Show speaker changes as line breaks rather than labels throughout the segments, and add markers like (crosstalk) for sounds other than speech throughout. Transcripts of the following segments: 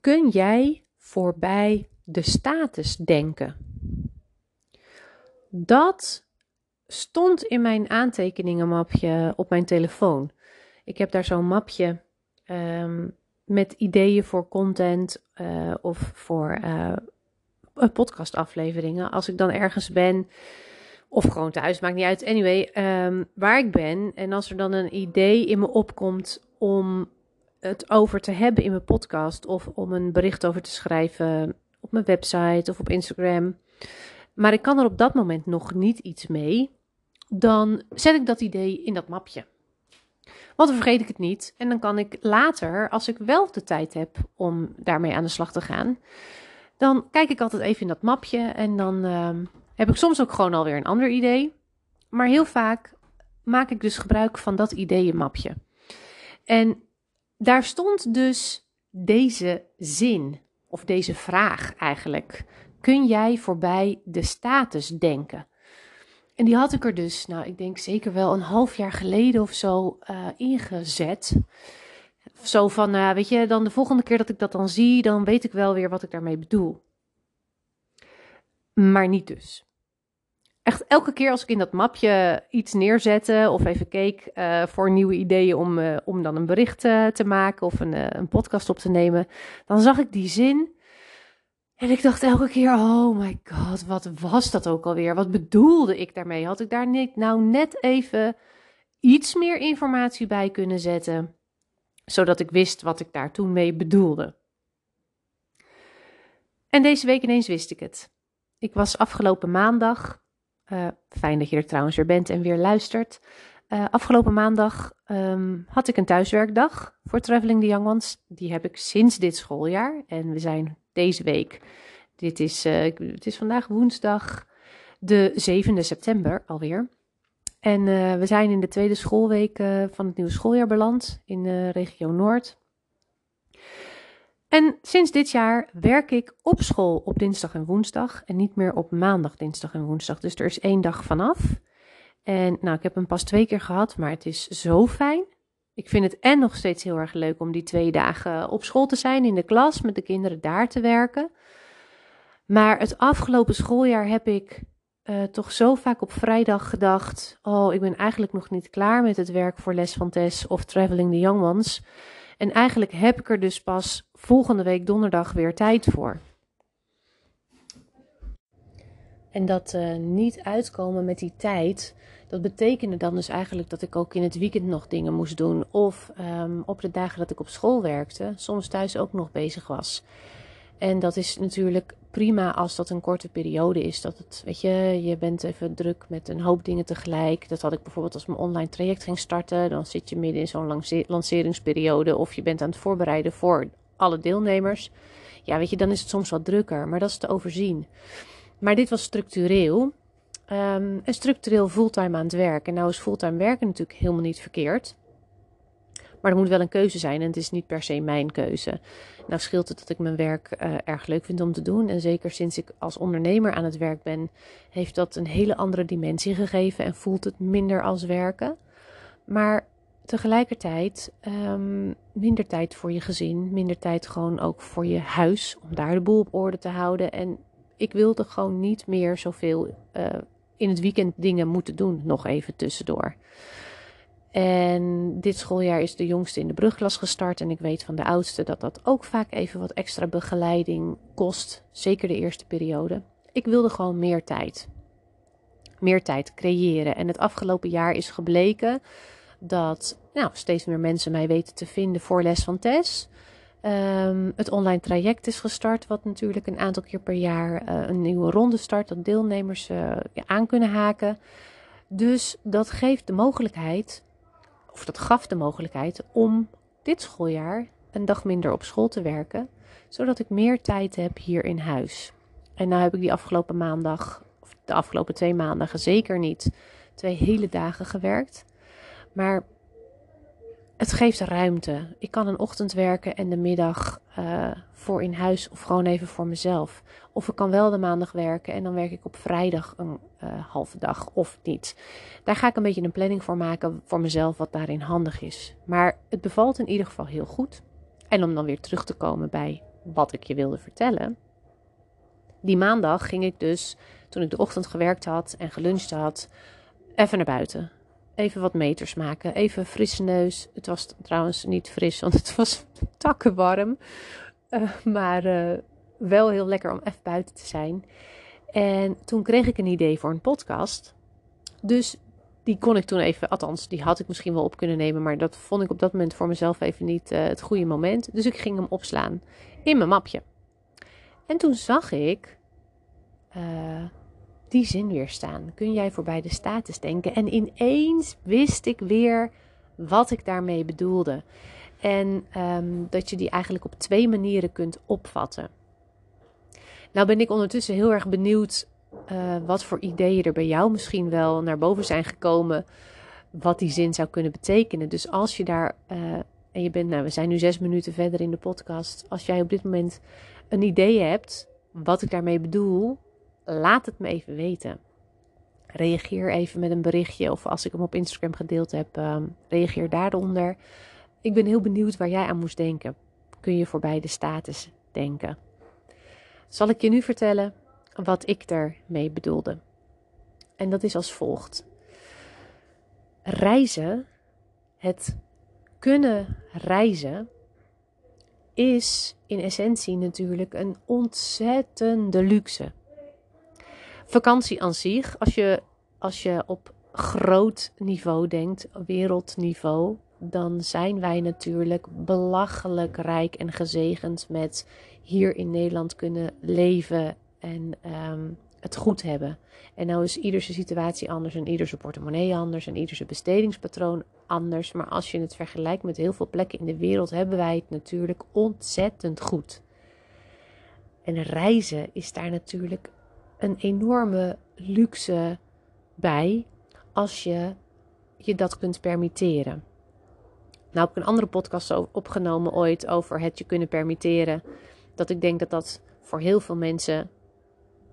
kun jij voorbij de status denken? Dat stond in mijn aantekeningenmapje op mijn telefoon. Ik heb daar zo'n mapje um, met ideeën voor content uh, of voor uh, podcastafleveringen. Als ik dan ergens ben of gewoon thuis, maakt niet uit. Anyway, um, waar ik ben en als er dan een idee in me opkomt om het over te hebben in mijn podcast of om een bericht over te schrijven op mijn website of op Instagram. Maar ik kan er op dat moment nog niet iets mee. Dan zet ik dat idee in dat mapje. Want dan vergeet ik het niet. En dan kan ik later, als ik wel de tijd heb om daarmee aan de slag te gaan, dan kijk ik altijd even in dat mapje. En dan uh, heb ik soms ook gewoon alweer een ander idee. Maar heel vaak maak ik dus gebruik van dat ideeënmapje. En daar stond dus deze zin, of deze vraag eigenlijk. Kun jij voorbij de status denken? En die had ik er dus, nou, ik denk zeker wel een half jaar geleden of zo uh, ingezet. Zo van, uh, weet je, dan de volgende keer dat ik dat dan zie, dan weet ik wel weer wat ik daarmee bedoel. Maar niet dus. Echt elke keer als ik in dat mapje iets neerzette of even keek uh, voor nieuwe ideeën om, uh, om dan een bericht uh, te maken of een, een podcast op te nemen, dan zag ik die zin en ik dacht elke keer, oh my god, wat was dat ook alweer? Wat bedoelde ik daarmee? Had ik daar niet, nou net even iets meer informatie bij kunnen zetten, zodat ik wist wat ik daar toen mee bedoelde? En deze week ineens wist ik het. Ik was afgelopen maandag, uh, fijn dat je er trouwens weer bent en weer luistert. Uh, afgelopen maandag um, had ik een thuiswerkdag voor Traveling the Young Ones. Die heb ik sinds dit schooljaar. En we zijn deze week. Dit is, uh, het is vandaag woensdag de 7e september alweer. En we zijn in de tweede schoolweek van het nieuwe schooljaar beland in de regio Noord. En sinds dit jaar werk ik op school op dinsdag en woensdag en niet meer op maandag, dinsdag en woensdag. Dus er is één dag vanaf. En nou, ik heb hem pas twee keer gehad, maar het is zo fijn. Ik vind het en nog steeds heel erg leuk om die twee dagen op school te zijn, in de klas, met de kinderen daar te werken. Maar het afgelopen schooljaar heb ik uh, toch zo vaak op vrijdag gedacht: Oh, ik ben eigenlijk nog niet klaar met het werk voor Les van Tess of Traveling the Young Ones. En eigenlijk heb ik er dus pas volgende week donderdag weer tijd voor. En dat uh, niet uitkomen met die tijd, dat betekende dan dus eigenlijk dat ik ook in het weekend nog dingen moest doen. Of um, op de dagen dat ik op school werkte, soms thuis ook nog bezig was. En dat is natuurlijk prima als dat een korte periode is. Dat het, weet je, je bent even druk met een hoop dingen tegelijk. Dat had ik bijvoorbeeld als mijn online traject ging starten. Dan zit je midden in zo'n lanceringsperiode. Of je bent aan het voorbereiden voor alle deelnemers. Ja, weet je, dan is het soms wat drukker. Maar dat is te overzien. Maar dit was structureel. Um, en structureel fulltime aan het werk. En nou is fulltime werken natuurlijk helemaal niet verkeerd. Maar er moet wel een keuze zijn en het is niet per se mijn keuze. Nou scheelt het dat ik mijn werk uh, erg leuk vind om te doen. En zeker sinds ik als ondernemer aan het werk ben, heeft dat een hele andere dimensie gegeven en voelt het minder als werken. Maar tegelijkertijd um, minder tijd voor je gezin, minder tijd gewoon ook voor je huis, om daar de boel op orde te houden. En ik wilde gewoon niet meer zoveel uh, in het weekend dingen moeten doen, nog even tussendoor. En dit schooljaar is de jongste in de brugklas gestart. En ik weet van de oudste dat dat ook vaak even wat extra begeleiding kost. Zeker de eerste periode. Ik wilde gewoon meer tijd. Meer tijd creëren. En het afgelopen jaar is gebleken dat nou, steeds meer mensen mij weten te vinden voor les van Tess. Um, het online traject is gestart, wat natuurlijk een aantal keer per jaar uh, een nieuwe ronde start, dat deelnemers uh, aan kunnen haken. Dus dat geeft de mogelijkheid of dat gaf de mogelijkheid om dit schooljaar een dag minder op school te werken, zodat ik meer tijd heb hier in huis. En nou heb ik die afgelopen maandag, of de afgelopen twee maandagen zeker niet, twee hele dagen gewerkt. Maar het geeft ruimte. Ik kan een ochtend werken en de middag uh, voor in huis of gewoon even voor mezelf. Of ik kan wel de maandag werken en dan werk ik op vrijdag een uh, halve dag of niet. Daar ga ik een beetje een planning voor maken voor mezelf wat daarin handig is. Maar het bevalt in ieder geval heel goed. En om dan weer terug te komen bij wat ik je wilde vertellen. Die maandag ging ik dus, toen ik de ochtend gewerkt had en geluncht had, even naar buiten. Even wat meters maken, even frisse neus. Het was trouwens niet fris, want het was (laughs) takkenwarm. Uh, maar uh, wel heel lekker om even buiten te zijn. En toen kreeg ik een idee voor een podcast. Dus die kon ik toen even, althans, die had ik misschien wel op kunnen nemen, maar dat vond ik op dat moment voor mezelf even niet uh, het goede moment. Dus ik ging hem opslaan in mijn mapje. En toen zag ik die zin weer staan. Kun jij voorbij de status denken? En ineens wist ik weer wat ik daarmee bedoelde. En um, dat je die eigenlijk op twee manieren kunt opvatten. Nou ben ik ondertussen heel erg benieuwd uh, wat voor ideeën er bij jou misschien wel naar boven zijn gekomen. Wat die zin zou kunnen betekenen. Dus als je daar, uh, en je bent, nou we zijn nu zes minuten verder in de podcast. Als jij op dit moment een idee hebt wat ik daarmee bedoel, laat het me even weten. Reageer even met een berichtje of als ik hem op Instagram gedeeld heb, um, reageer daaronder. Ik ben heel benieuwd waar jij aan moest denken. Kun je voorbij de status denken? Zal ik je nu vertellen wat ik daarmee bedoelde? En dat is als volgt. Reizen, het kunnen reizen, is in essentie natuurlijk een ontzettende luxe. Vakantie aan zich, als je, als je op groot niveau denkt, wereldniveau, dan zijn wij natuurlijk belachelijk rijk en gezegend met hier in Nederland kunnen leven en um, het goed hebben. En nou is iedere situatie anders en iedere portemonnee anders en iedere bestedingspatroon anders. Maar als je het vergelijkt met heel veel plekken in de wereld, hebben wij het natuurlijk ontzettend goed. En reizen is daar natuurlijk een enorme luxe bij als je je dat kunt permitteren. Nou heb ik een andere podcast opgenomen ooit over het je kunnen permitteren. Dat ik denk dat dat voor heel veel mensen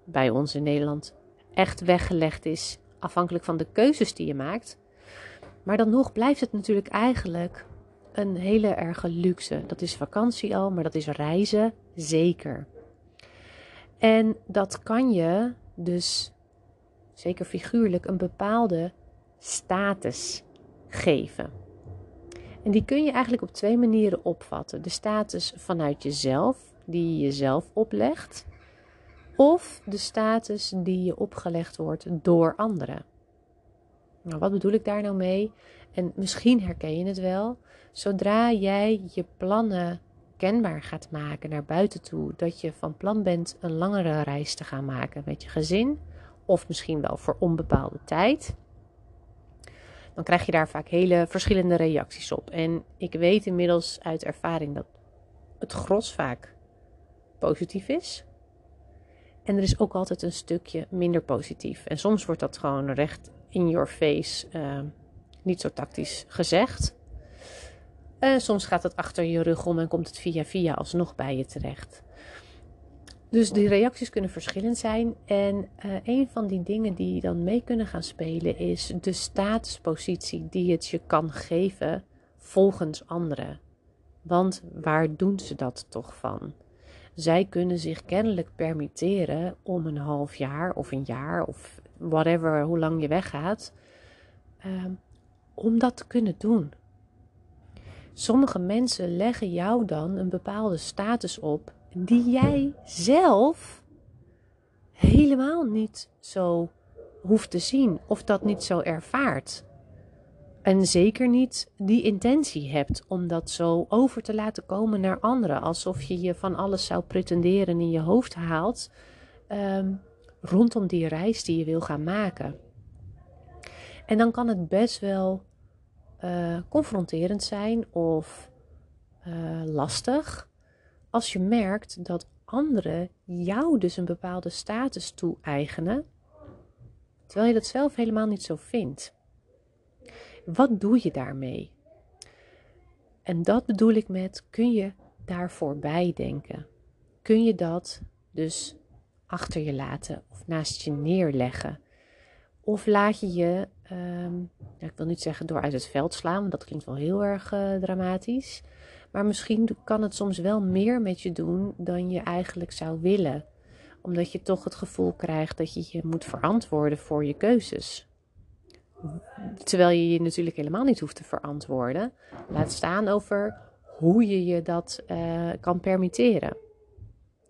bij ons in Nederland echt weggelegd is. Afhankelijk van de keuzes die je maakt. Maar dan nog blijft het natuurlijk eigenlijk een hele erge luxe. Dat is vakantie al, maar dat is reizen zeker. En dat kan je dus, zeker figuurlijk, een bepaalde status geven. En die kun je eigenlijk op twee manieren opvatten. De status vanuit jezelf, die je jezelf oplegt. Of de status die je opgelegd wordt door anderen. Nou, wat bedoel ik daar nou mee? En misschien herken je het wel. Zodra jij je plannen kenbaar gaat maken naar buiten toe, dat je van plan bent een langere reis te gaan maken met je gezin, of misschien wel voor onbepaalde tijd, dan krijg je daar vaak hele verschillende reacties op. En ik weet inmiddels uit ervaring dat het gros vaak positief is. En er is ook altijd een stukje minder positief. En soms wordt dat gewoon recht in your face, uh, niet zo tactisch gezegd. En soms gaat het achter je rug om en komt het via via alsnog bij je terecht. Dus die reacties kunnen verschillend zijn. En uh, een van die dingen die dan mee kunnen gaan spelen is de statuspositie die het je kan geven volgens anderen. Want waar doen ze dat toch van? Zij kunnen zich kennelijk permitteren om een half jaar of een jaar of whatever, hoe lang je weggaat, uh, om dat te kunnen doen. Sommige mensen leggen jou dan een bepaalde status op die jij zelf helemaal niet zo hoeft te zien of dat niet zo ervaart. En zeker niet die intentie hebt om dat zo over te laten komen naar anderen. Alsof je je van alles zou pretenderen in je hoofd haalt um, rondom die reis die je wil gaan maken. En dan kan het best wel uh, confronterend zijn of uh, lastig als je merkt dat anderen jou dus een bepaalde status toe-eigenen, terwijl je dat zelf helemaal niet zo vindt. Wat doe je daarmee? En dat bedoel ik met: kun je daar voorbij denken? Kun je dat dus achter je laten of naast je neerleggen? Of laat je je, um, ik wil niet zeggen door uit het veld slaan, want dat klinkt wel heel erg uh, dramatisch. Maar misschien kan het soms wel meer met je doen dan je eigenlijk zou willen. Omdat je toch het gevoel krijgt dat je je moet verantwoorden voor je keuzes. Terwijl je je natuurlijk helemaal niet hoeft te verantwoorden. Laat staan over hoe je je dat uh, kan permitteren.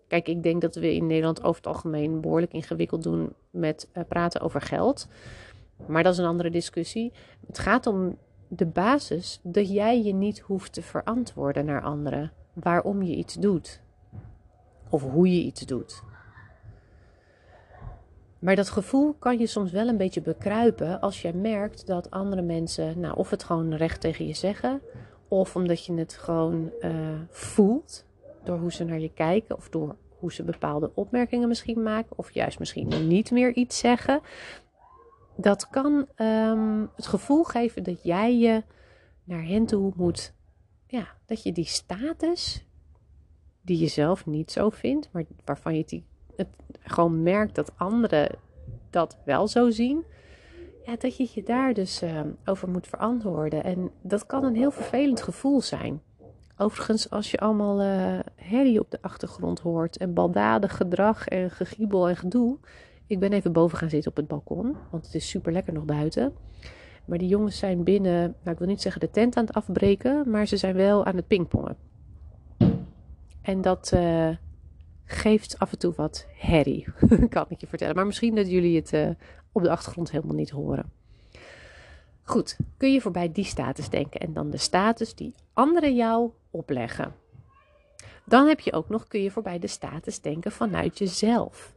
Kijk, ik denk dat we in Nederland over het algemeen behoorlijk ingewikkeld doen met uh, praten over geld. Maar dat is een andere discussie. Het gaat om de basis dat jij je niet hoeft te verantwoorden naar anderen. Waarom je iets doet. Of hoe je iets doet. Maar dat gevoel kan je soms wel een beetje bekruipen als jij merkt dat andere mensen, nou, of het gewoon recht tegen je zeggen, of omdat je het gewoon uh, voelt door hoe ze naar je kijken, of door hoe ze bepaalde opmerkingen misschien maken, of juist misschien niet meer iets zeggen. Dat kan um, het gevoel geven dat jij je naar hen toe moet, ja, dat je die status, die je zelf niet zo vindt, maar waarvan je die het gewoon merkt dat anderen dat wel zo zien, ja, dat je je daar dus uh, over moet verantwoorden. En dat kan een heel vervelend gevoel zijn. Overigens, als je allemaal uh, herrie op de achtergrond hoort en baldadig gedrag en gegiebel en gedoe. Ik ben even boven gaan zitten op het balkon, want het is super lekker nog buiten. Maar die jongens zijn binnen, nou ik wil niet zeggen de tent aan het afbreken, maar ze zijn wel aan het pingpongen. En dat, uh, geeft af en toe wat herrie, (laughs) kan ik je vertellen. Maar misschien dat jullie het uh, op de achtergrond helemaal niet horen. Goed, kun je voorbij die status denken en dan de status die anderen jou opleggen. Dan heb je ook nog, kun je voorbij de status denken vanuit jezelf.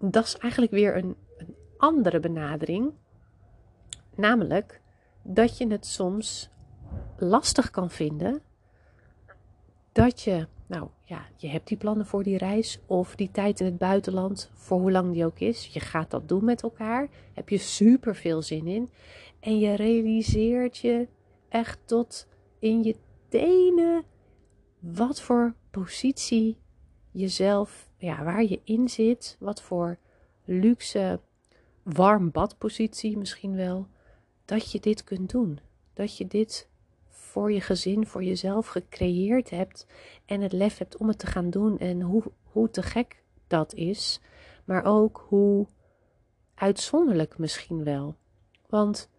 Dat is eigenlijk weer een, een andere benadering. Namelijk dat je het soms lastig kan vinden dat je nou ja, je hebt die plannen voor die reis of die tijd in het buitenland, voor hoe lang die ook is. Je gaat dat doen met elkaar. Heb je super veel zin in. En je realiseert je echt tot in je tenen wat voor positie jezelf, ja, waar je in zit. Wat voor luxe warm badpositie misschien wel. Dat je dit kunt doen. Dat je dit voor je gezin, voor jezelf gecreëerd hebt en het lef hebt om het te gaan doen en hoe, hoe te gek dat is, maar ook hoe uitzonderlijk misschien wel. Want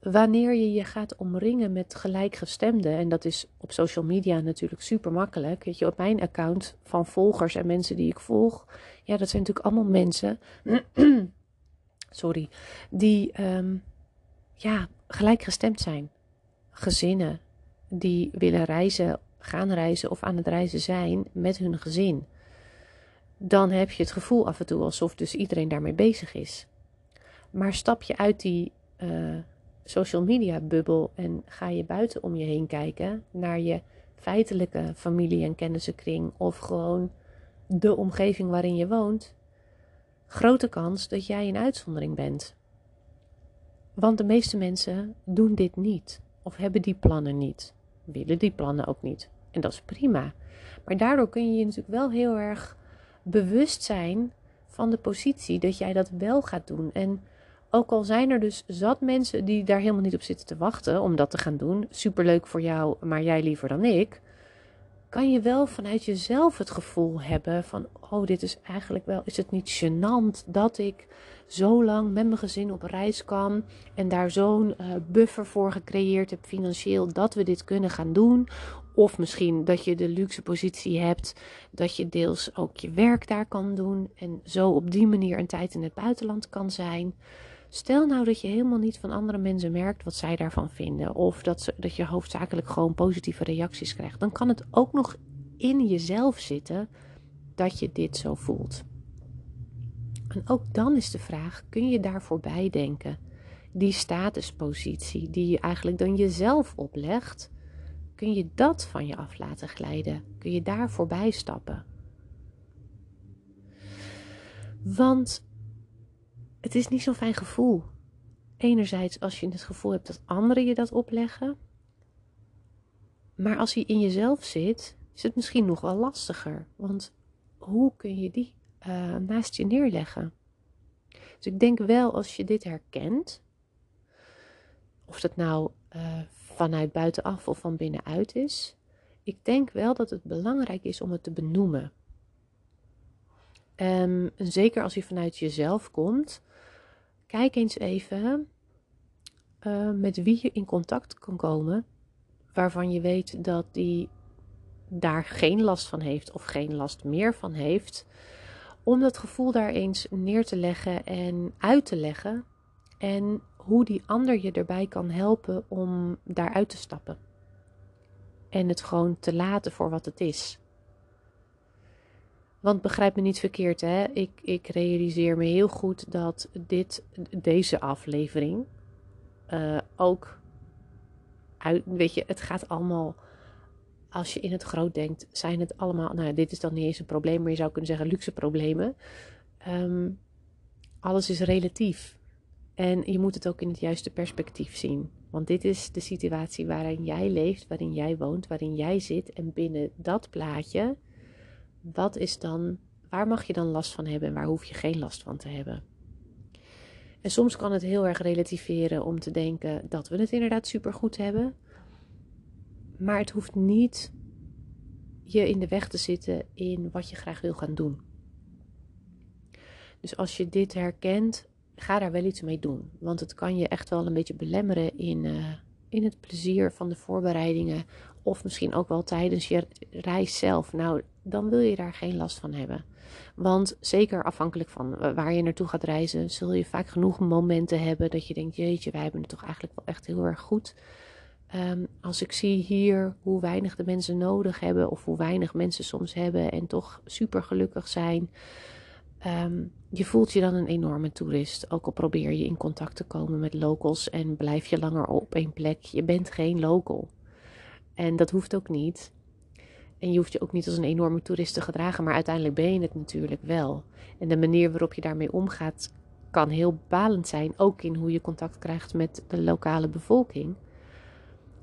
wanneer je je gaat omringen met gelijkgestemden, en dat is op social media natuurlijk super makkelijk. Weet je, op mijn account van volgers en mensen die ik volg, ja, dat zijn natuurlijk allemaal mensen, (clears throat) sorry, die um, ja, gelijkgestemd zijn gezinnen die willen reizen, gaan reizen of aan het reizen zijn met hun gezin. Dan heb je het gevoel af en toe alsof dus iedereen daarmee bezig is. Maar stap je uit die uh, social media bubbel en ga je buiten om je heen kijken naar je feitelijke familie- en kennissenkring of gewoon de omgeving waarin je woont, grote kans dat jij een uitzondering bent. Want de meeste mensen doen dit niet of hebben die plannen niet. Willen die plannen ook niet. En dat is prima. Maar daardoor kun je je natuurlijk wel heel erg bewust zijn van de positie dat jij dat wel gaat doen. En ook al zijn er dus zat mensen die daar helemaal niet op zitten te wachten om dat te gaan doen, superleuk voor jou, maar jij liever dan ik, kan je wel vanuit jezelf het gevoel hebben van, oh, dit is eigenlijk wel, is het niet gênant dat ik zo lang met mijn gezin op reis kan en daar zo'n uh, buffer voor gecreëerd heb financieel dat we dit kunnen gaan doen. Of misschien dat je de luxe positie hebt dat je deels ook je werk daar kan doen en zo op die manier een tijd in het buitenland kan zijn. Stel nou dat je helemaal niet van andere mensen merkt wat zij daarvan vinden. Of dat, ze, dat je hoofdzakelijk gewoon positieve reacties krijgt. Dan kan het ook nog in jezelf zitten dat je dit zo voelt. En ook dan is de vraag: kun je daar voorbij denken? Die statuspositie die je eigenlijk dan jezelf oplegt, kun je dat van je af laten glijden? Kun je daar voorbij stappen? Want het is niet zo'n fijn gevoel. Enerzijds als je het gevoel hebt dat anderen je dat opleggen. Maar als hij in jezelf zit, is het misschien nog wel lastiger. Want hoe kun je die uh, naast je neerleggen? Dus ik denk wel als je dit herkent, Of dat nou uh, vanuit buitenaf of van binnenuit is. Ik denk wel dat het belangrijk is om het te benoemen. Um, zeker als je vanuit jezelf komt, kijk eens even uh, met wie je in contact kan komen, waarvan je weet dat die daar geen last van heeft of geen last meer van heeft, om dat gevoel daar eens neer te leggen en uit te leggen en hoe die ander je erbij kan helpen om daaruit te stappen. En het gewoon te laten voor wat het is. Want begrijp me niet verkeerd, hè? Ik, ik realiseer me heel goed dat dit, deze aflevering uh, ook weet je, het gaat allemaal, als je in het groot denkt, zijn het allemaal, nou dit is dan niet eens een probleem, maar je zou kunnen zeggen luxe problemen. Um, alles is relatief. En je moet het ook in het juiste perspectief zien. Want dit is de situatie waarin jij leeft, waarin jij woont, waarin jij zit. En binnen dat plaatje, wat is dan, waar mag je dan last van hebben en waar hoef je geen last van te hebben? En soms kan het heel erg relativeren om te denken dat we het inderdaad supergoed hebben. Maar het hoeft niet je in de weg te zitten in wat je graag wil gaan doen. Dus als je dit herkent, ga daar wel iets mee doen. Want het kan je echt wel een beetje belemmeren in, uh, in het plezier van de voorbereidingen. Of misschien ook wel tijdens je reis zelf. Nou, dan wil je daar geen last van hebben. Want zeker afhankelijk van waar je naartoe gaat reizen, zul je vaak genoeg momenten hebben dat je denkt: jeetje, wij hebben het toch eigenlijk wel echt heel erg goed. Um, als ik zie hier hoe weinig de mensen nodig hebben, of hoe weinig mensen soms hebben en toch super gelukkig zijn. Um, je voelt je dan een enorme toerist. Ook al probeer je in contact te komen met locals en blijf je langer op één plek. Je bent geen local. En dat hoeft ook niet. En je hoeft je ook niet als een enorme toerist te gedragen, maar uiteindelijk ben je het natuurlijk wel. En de manier waarop je daarmee omgaat kan heel bepalend zijn, ook in hoe je contact krijgt met de lokale bevolking.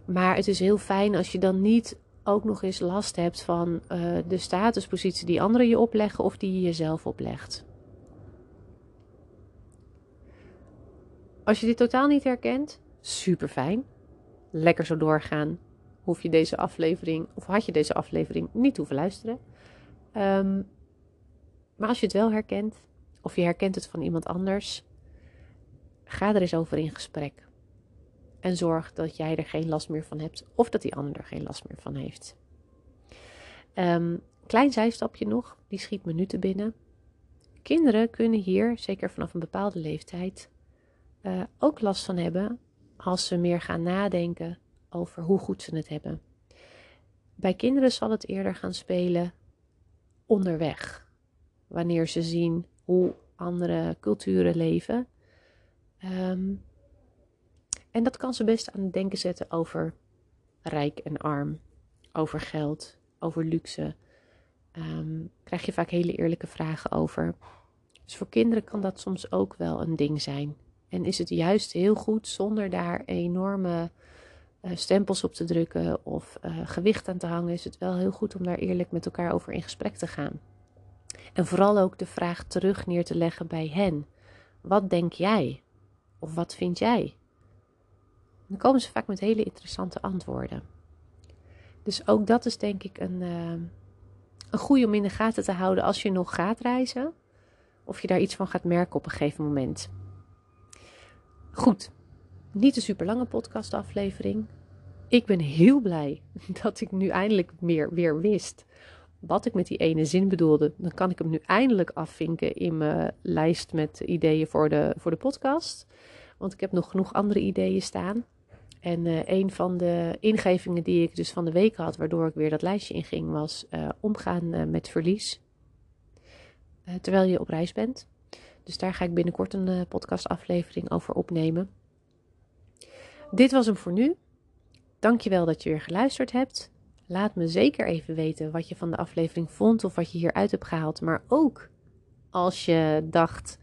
Maar het is heel fijn als je dan niet ook nog eens last hebt van uh, de statuspositie die anderen je opleggen of die je jezelf oplegt. Als je dit totaal niet herkent, super fijn. Lekker zo doorgaan. Hoef je deze aflevering, of had je deze aflevering niet hoeven luisteren. Um, maar als je het wel herkent, of je herkent het van iemand anders, ga er eens over in gesprek. En zorg dat jij er geen last meer van hebt, of dat die ander er geen last meer van heeft. Um, klein zijstapje nog, die schiet me nu te binnen. Kinderen kunnen hier, zeker vanaf een bepaalde leeftijd, uh, ook last van hebben als ze meer gaan nadenken over hoe goed ze het hebben. Bij kinderen zal het eerder gaan spelen onderweg, wanneer ze zien hoe andere culturen leven. Um, en dat kan ze best aan het denken zetten over rijk en arm, over geld, over luxe. Um, krijg je vaak hele eerlijke vragen over. Dus voor kinderen kan dat soms ook wel een ding zijn. En is het juist heel goed zonder daar enorme stempels op te drukken of uh, gewicht aan te hangen, is het wel heel goed om daar eerlijk met elkaar over in gesprek te gaan. En vooral ook de vraag terug neer te leggen bij hen. Wat denk jij? Of wat vind jij? Dan komen ze vaak met hele interessante antwoorden. Dus ook dat is denk ik een, uh, een goede om in de gaten te houden als je nog gaat reizen. Of je daar iets van gaat merken op een gegeven moment. Goed, niet een super lange podcastaflevering. Ik ben heel blij (laughs) dat ik nu eindelijk meer weer wist wat ik met die ene zin bedoelde. Dan kan ik hem nu eindelijk afvinken in mijn lijst met ideeën voor de, voor de podcast. Want ik heb nog genoeg andere ideeën staan. En uh, een van de ingevingen die ik dus van de week had, waardoor ik weer dat lijstje inging, was uh, omgaan uh, met verlies. terwijl je op reis bent. Dus daar ga ik binnenkort een podcastaflevering over opnemen. Dit was hem voor nu. Dankjewel dat je weer geluisterd hebt. Laat me zeker even weten wat je van de aflevering vond of wat je hieruit hebt gehaald. Maar ook als je dacht,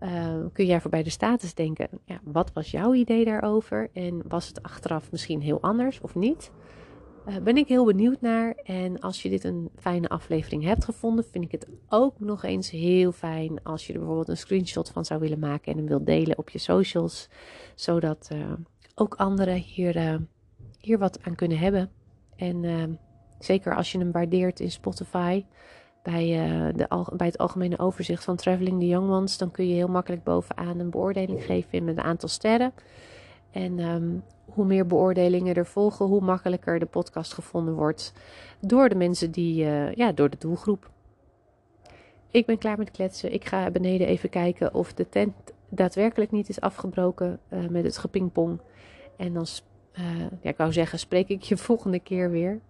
uh, kun jij voorbij de status denken, ja, wat was jouw idee daarover? En was het achteraf misschien heel anders of niet? Uh, ben ik heel benieuwd naar. En als je dit een fijne aflevering hebt gevonden, vind ik het ook nog eens heel fijn als je er bijvoorbeeld een screenshot van zou willen maken en hem wilt delen op je socials. Zodat uh, ook anderen hier, hier wat aan kunnen hebben. En zeker als je hem waardeert in Spotify, bij, de, bij het algemene overzicht van Traveling the Young Ones, dan kun je heel makkelijk bovenaan een beoordeling geven met een aantal sterren. En ehm, hoe meer beoordelingen er volgen, hoe makkelijker de podcast gevonden wordt door de mensen die, uh, ja, door de doelgroep. Ik ben klaar met kletsen. Ik ga beneden even kijken of de tent daadwerkelijk niet is afgebroken uh, met het gepingpong. En dan, uh, ja, ik wou zeggen, spreek ik je (laughs) volgende keer weer.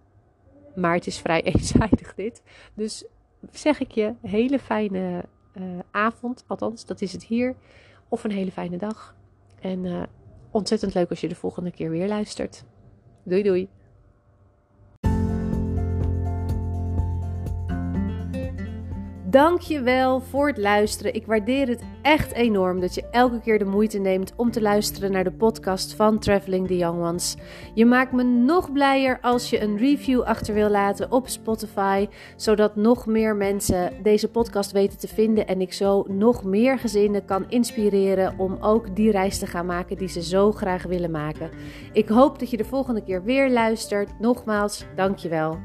Maar het is vrij (laughs) eenzijdig dit. Dus zeg ik je, hele fijne avond. Althans, dat is het hier. Of een hele fijne dag. En ontzettend leuk als je de volgende keer weer luistert. Doei doei. Dankjewel voor het luisteren. Ik waardeer het echt enorm dat je elke keer de moeite neemt om te luisteren naar de podcast van Traveling the Young Ones. Je maakt me nog blijer als je een review achter wil laten op Spotify, zodat nog meer mensen deze podcast weten te vinden en ik zo nog meer gezinnen kan inspireren om ook die reis te gaan maken die ze zo graag willen maken. Ik hoop dat je de volgende keer weer luistert. Nogmaals, dankjewel.